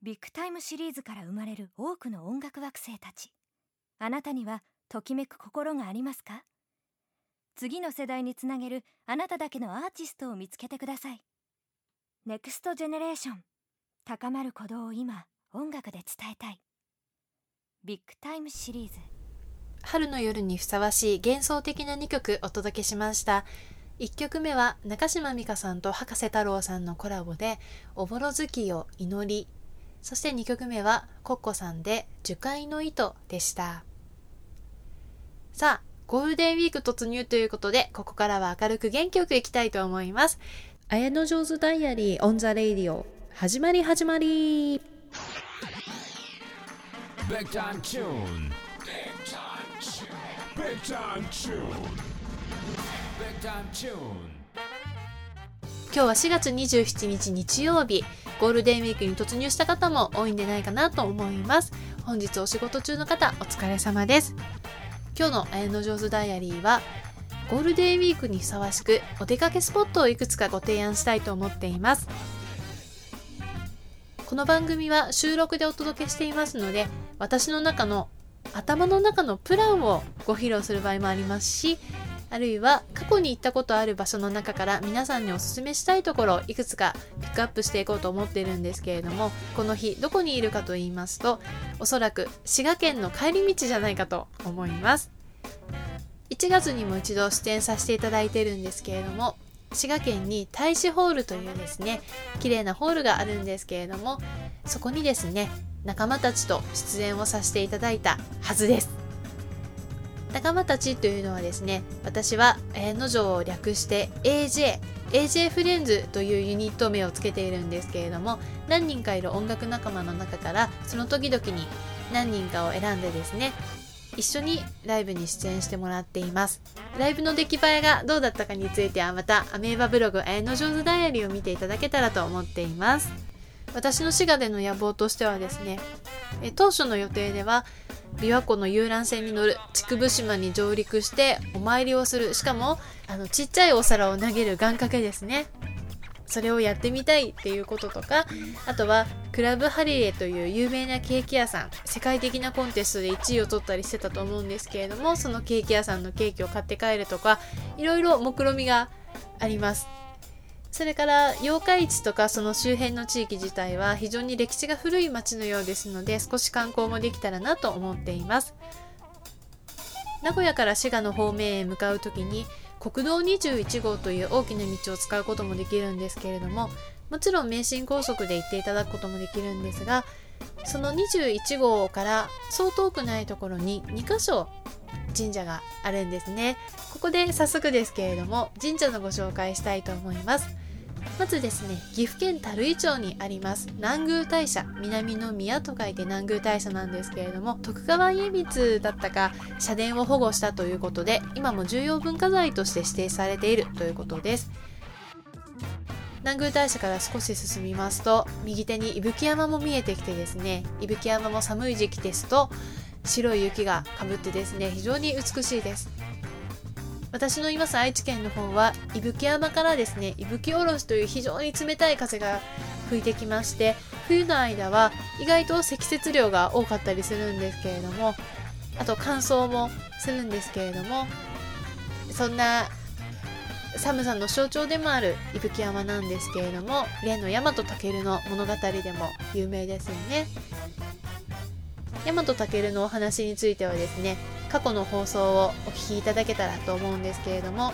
ビッグタイムシリーズから生まれる多くの音楽惑星たち。あなたにはときめく心がありますか？次の世代につなげるあなただけのアーティストを見つけてください。 Next Generation。高まる鼓動を今音楽で伝えたい。ビッグタイムシリーズ。春の夜にふさわしい幻想的な2曲お届けしました。1曲目は中島美嘉さんと葉加瀬太郎さんのコラボで「おぼろ月夜 祈り」そして2曲目はコッコさんで「樹海の糸」でした。さあゴールデンウィーク突入ということでここからは明るく元気よくいきたいと思います。 Ayanojo's Diary on the Radio 始まり始まり。今日は4月27日日曜日。ゴールデンウィークに突入した方も多いんでないかなと思います。本日お仕事中の方お疲れ様です。今日の綾野上手ダイアリーはゴールデンウィークにふさわしくお出かけスポットをいくつかご提案したいと思っています。この番組は収録でお届けしていますので私の中の頭の中のプランをご披露する場合もありますしあるいは過去に行ったことある場所の中から皆さんにおすすめしたいところをいくつかピックアップしていこうと思っているんですけれどもこの日どこにいるかと言いますとおそらく滋賀県の帰り道じゃないかと思います。1月にも一度出演させていただいてるんですけれども滋賀県に大使ホールというですね綺麗なホールがあるんですけれどもそこにですね仲間たちと出演をさせていただいたはずです。仲間たちというのはですね私は綾野城を略して AJ AJ フレンズというユニット名をつけているんですけれども何人かいる音楽仲間の中からその時々に何人かを選んでですね一緒にライブに出演してもらっています。ライブの出来栄えがどうだったかについてはまたアメーバブログ綾野上手ダイアリーを見ていただけたらと思っています。私の滋賀での野望としてはですね当初の予定では琵琶湖の遊覧船に乗る竹生島に上陸してお参りをする。しかもあのちっちゃいお皿を投げる願掛けですね。それをやってみたいっていうこととかあとはクラブハリレという有名なケーキ屋さん世界的なコンテストで1位を取ったりしてたと思うんですけれどもそのケーキ屋さんのケーキを買って帰るとかいろいろ目論みがあります。それから八日市とかその周辺の地域自体は非常に歴史が古い町のようですので少し観光もできたらなと思っています。名古屋から滋賀の方面へ向かう時に国道21号という大きな道を使うこともできるんですけれどももちろん名神高速で行っていただくこともできるんですがその21号からそう遠くないところに2箇所神社があるんですね。ここで早速ですけれども神社のご紹介したいと思います。まずですね岐阜県垂井町にあります南宮大社南の宮と書いて南宮大社なんですけれども徳川家光だったか社殿を保護したということで今も重要文化財として指定されているということです。南宮大社から少し進みますと右手に伊吹山も見えてきてですね伊吹山も寒い時期ですと白い雪がかぶってですね非常に美しいです。私のいます愛知県の方は伊吹山からですね伊吹おろしという非常に冷たい風が吹いてきまして冬の間は意外と積雪量が多かったりするんですけれどもあと乾燥もするんですけれどもそんな寒さの象徴でもある伊吹山なんですけれども例の大和武の物語でも有名ですよね。大和武のお話についてはですね過去の放送をお聞きいただけたらと思うんですけれども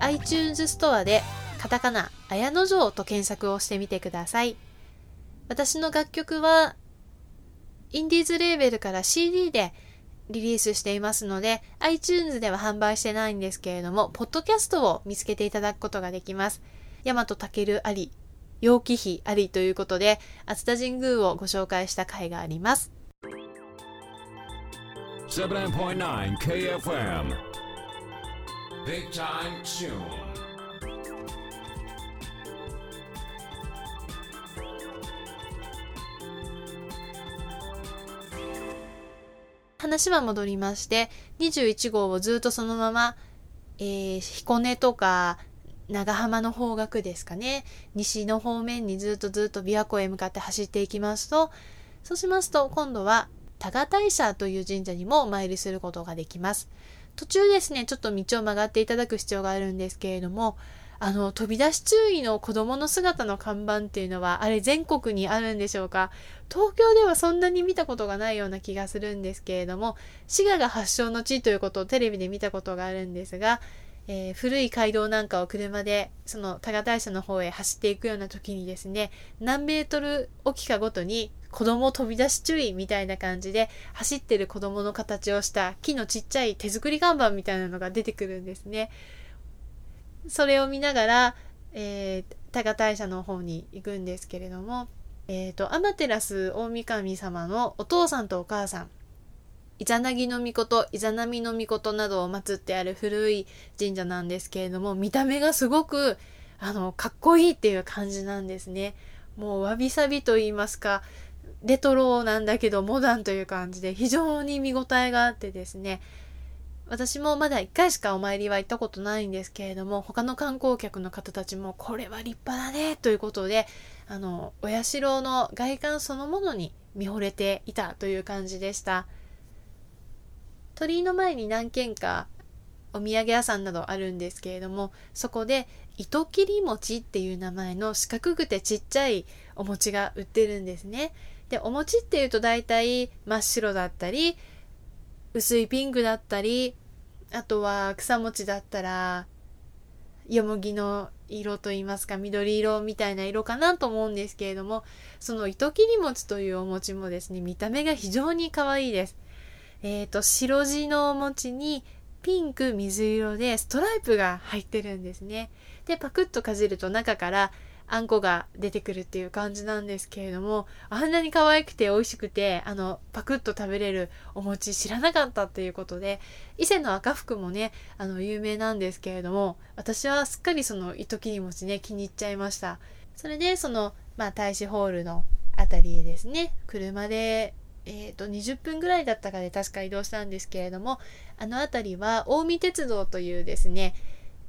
iTunes ストアでカタカナ綾野城と検索をしてみてください。私の楽曲はインディーズレーベルから CD でリリースしていますので iTunes では販売してないんですけれどもポッドキャストを見つけていただくことができます。大和武あり楊貴妃ありということで熱田神宮をご紹介した回があります。79.9 KFM. Big time tune. 話は戻りまして21号をずっとそのまま、えー、彦根とか長浜の方角ですかね西の方面にずっとずっと琵琶湖へ向かって走っていきますとそうしますと今度は多賀大社という神社にもお参りすることができます。途中ですねちょっと道を曲がっていただく必要があるんですけれどもあの飛び出し注意の子供の姿の看板っていうのはあれ全国にあるんでしょうか？東京ではそんなに見たことがないような気がするんですけれども滋賀が発祥の地ということをテレビで見たことがあるんですがえー、古い街道なんかを車でその多賀大社の方へ走っていくような時にですね何メートルおきかごとに子供飛び出し注意みたいな感じで走ってる子供の形をした木のちっちゃい手作り看板みたいなのが出てくるんですね。それを見ながら、えー、多賀大社の方に行くんですけれども、えっ、ー、と、アマテラス大神様のお父さんとお母さん、イザナギの御事、イザナミの御事などを祀ってある古い神社なんですけれども、見た目がすごく、あの、かっこいいっていう感じなんですね。もうわびさびと言いますか、レトロなんだけどモダンという感じで非常に見応えがあってですね、私もまだ1回しかお参りは行ったことないんですけれども、他の観光客の方たちもこれは立派だねということで、あの、お社の外観そのものに見惚れていたという感じでした。鳥居の前に何軒かお土産屋さんなどあるんですけれどもそこで糸切り餅っていう名前の四角くてちっちゃいお餅が売ってるんですね。でお餅っていうと大体真っ白だったり薄いピンクだったりあとは草餅だったらよもぎの色といいますか緑色みたいな色かなと思うんですけれどもその糸切り餅というお餅もですね見た目が非常に可愛いです。え、ー、と、白地のお餅にピンク、水色でストライプが入ってるんですね。で、パクッとかじると中からあんこが出てくるっていう感じなんですけれども、あんなに可愛くて美味しくて、あの、パクッと食べれるお餅知らなかったっていうことで、伊勢の赤福もね、あの、有名なんですけれども、私はすっかりその糸切り餅ね、気に入っちゃいました。それで、その、まあ、大使ホールのあたりですね、車でえーと、20分ぐらいだったかで確か移動したんですけれどもあの辺りは近江鉄道というですね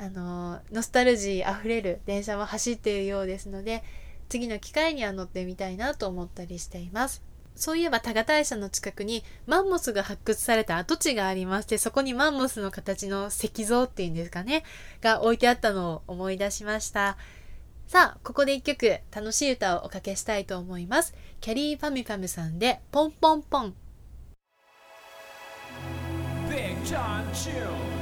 あのノスタルジーあふれる電車も走っているようですので次の機会には乗ってみたいなと思ったりしていますそういえば多賀大社の近くにマンモスが発掘された跡地がありましてそこにマンモスの形の石像っていうんですかねが置いてあったのを思い出しましたさあ、ここで一曲楽しい歌をおかけしたいと思います。キャリーパミパムさんでポンポンポン。Big Time Tune Big Time Tune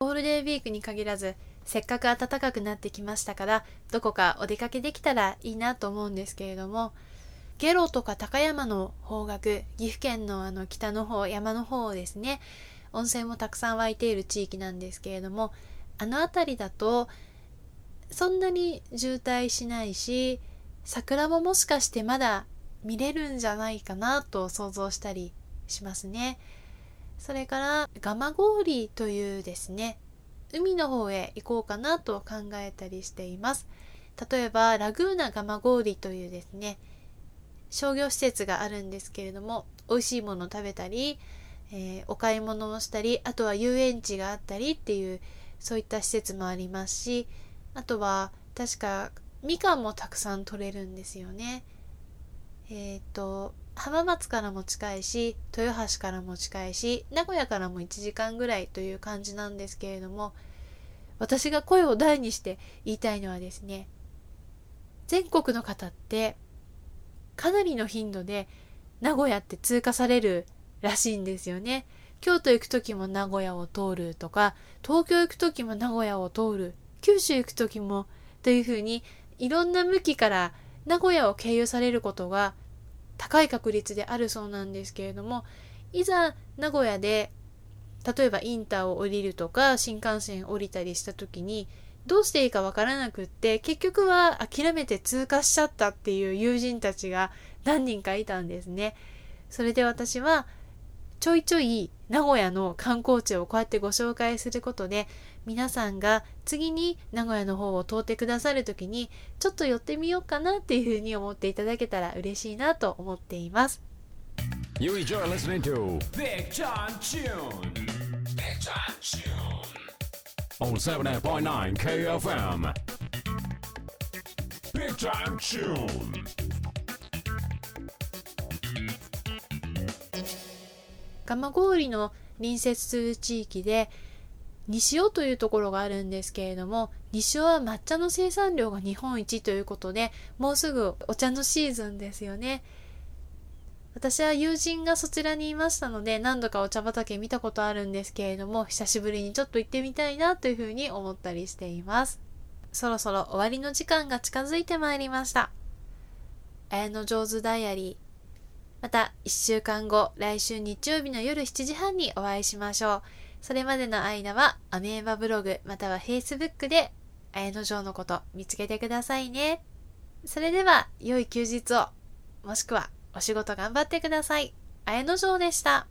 ゴールデンウィークに限らずせっかく暖かくなってきましたからどこかお出かけできたらいいなと思うんですけれどもゲロとか高山の方角、岐阜県のあの北の方、山の方ですね、温泉もたくさん湧いている地域なんですけれども、あの辺りだと、そんなに渋滞しないし、桜ももしかしてまだ見れるんじゃないかなと想像したりしますね。それから、蒲郡というですね、海の方へ行こうかなと考えたりしています。例えば、ラグーナ蒲郡というですね、商業施設があるんですけれども美味しいものを食べたり、えー、お買い物をしたりあとは遊園地があったりっていうそういった施設もありますしあとは確かみかんもたくさん取れるんですよね。えっ、ー、と浜松からも近いし豊橋からも近いし名古屋からも1時間ぐらいという感じなんですけれども私が声を大にして言いたいのはですね全国の方ってかなりの頻度で名古屋って通過されるらしいんですよね。京都行く時も名古屋を通るとか、東京行く時も名古屋を通る、九州行く時もというふうにいろんな向きから名古屋を経由されることが高い確率であるそうなんですけれども、いざ名古屋で例えばインターを降りるとか新幹線降りたりした時にどうしていいかわからなくって結局は諦めて通過しちゃったっていう友人たちが何人かいたんですね。それで私はちょいちょい名古屋の観光地をこうやってご紹介することで皆さんが次に名古屋の方を通ってくださる時にちょっと寄ってみようかなっていうふうに思っていただけたら嬉しいなと思っています You enjoy listening to Big Time Tune. Big Time Tune. On 78.9 KFM. Big Time Tune. 蒲郡の隣接する地域で西尾というところがあるんですけれども西尾は抹茶の生産量が日本一ということでもうすぐお茶のシーズンですよね。私は友人がそちらにいましたので何度かお茶畑見たことあるんですけれども久しぶりにちょっと行ってみたいなというふうに思ったりしています。そろそろ終わりの時間が近づいてまいりました。綾の上手ダイアリー。また1週間後、来週日曜日の夜7時半にお会いしましょう。それまでの間は、アメーバブログまたは Facebook で、綾野城のこと見つけてくださいね。それでは、良い休日を、もしくはお仕事頑張ってください。綾野城でした。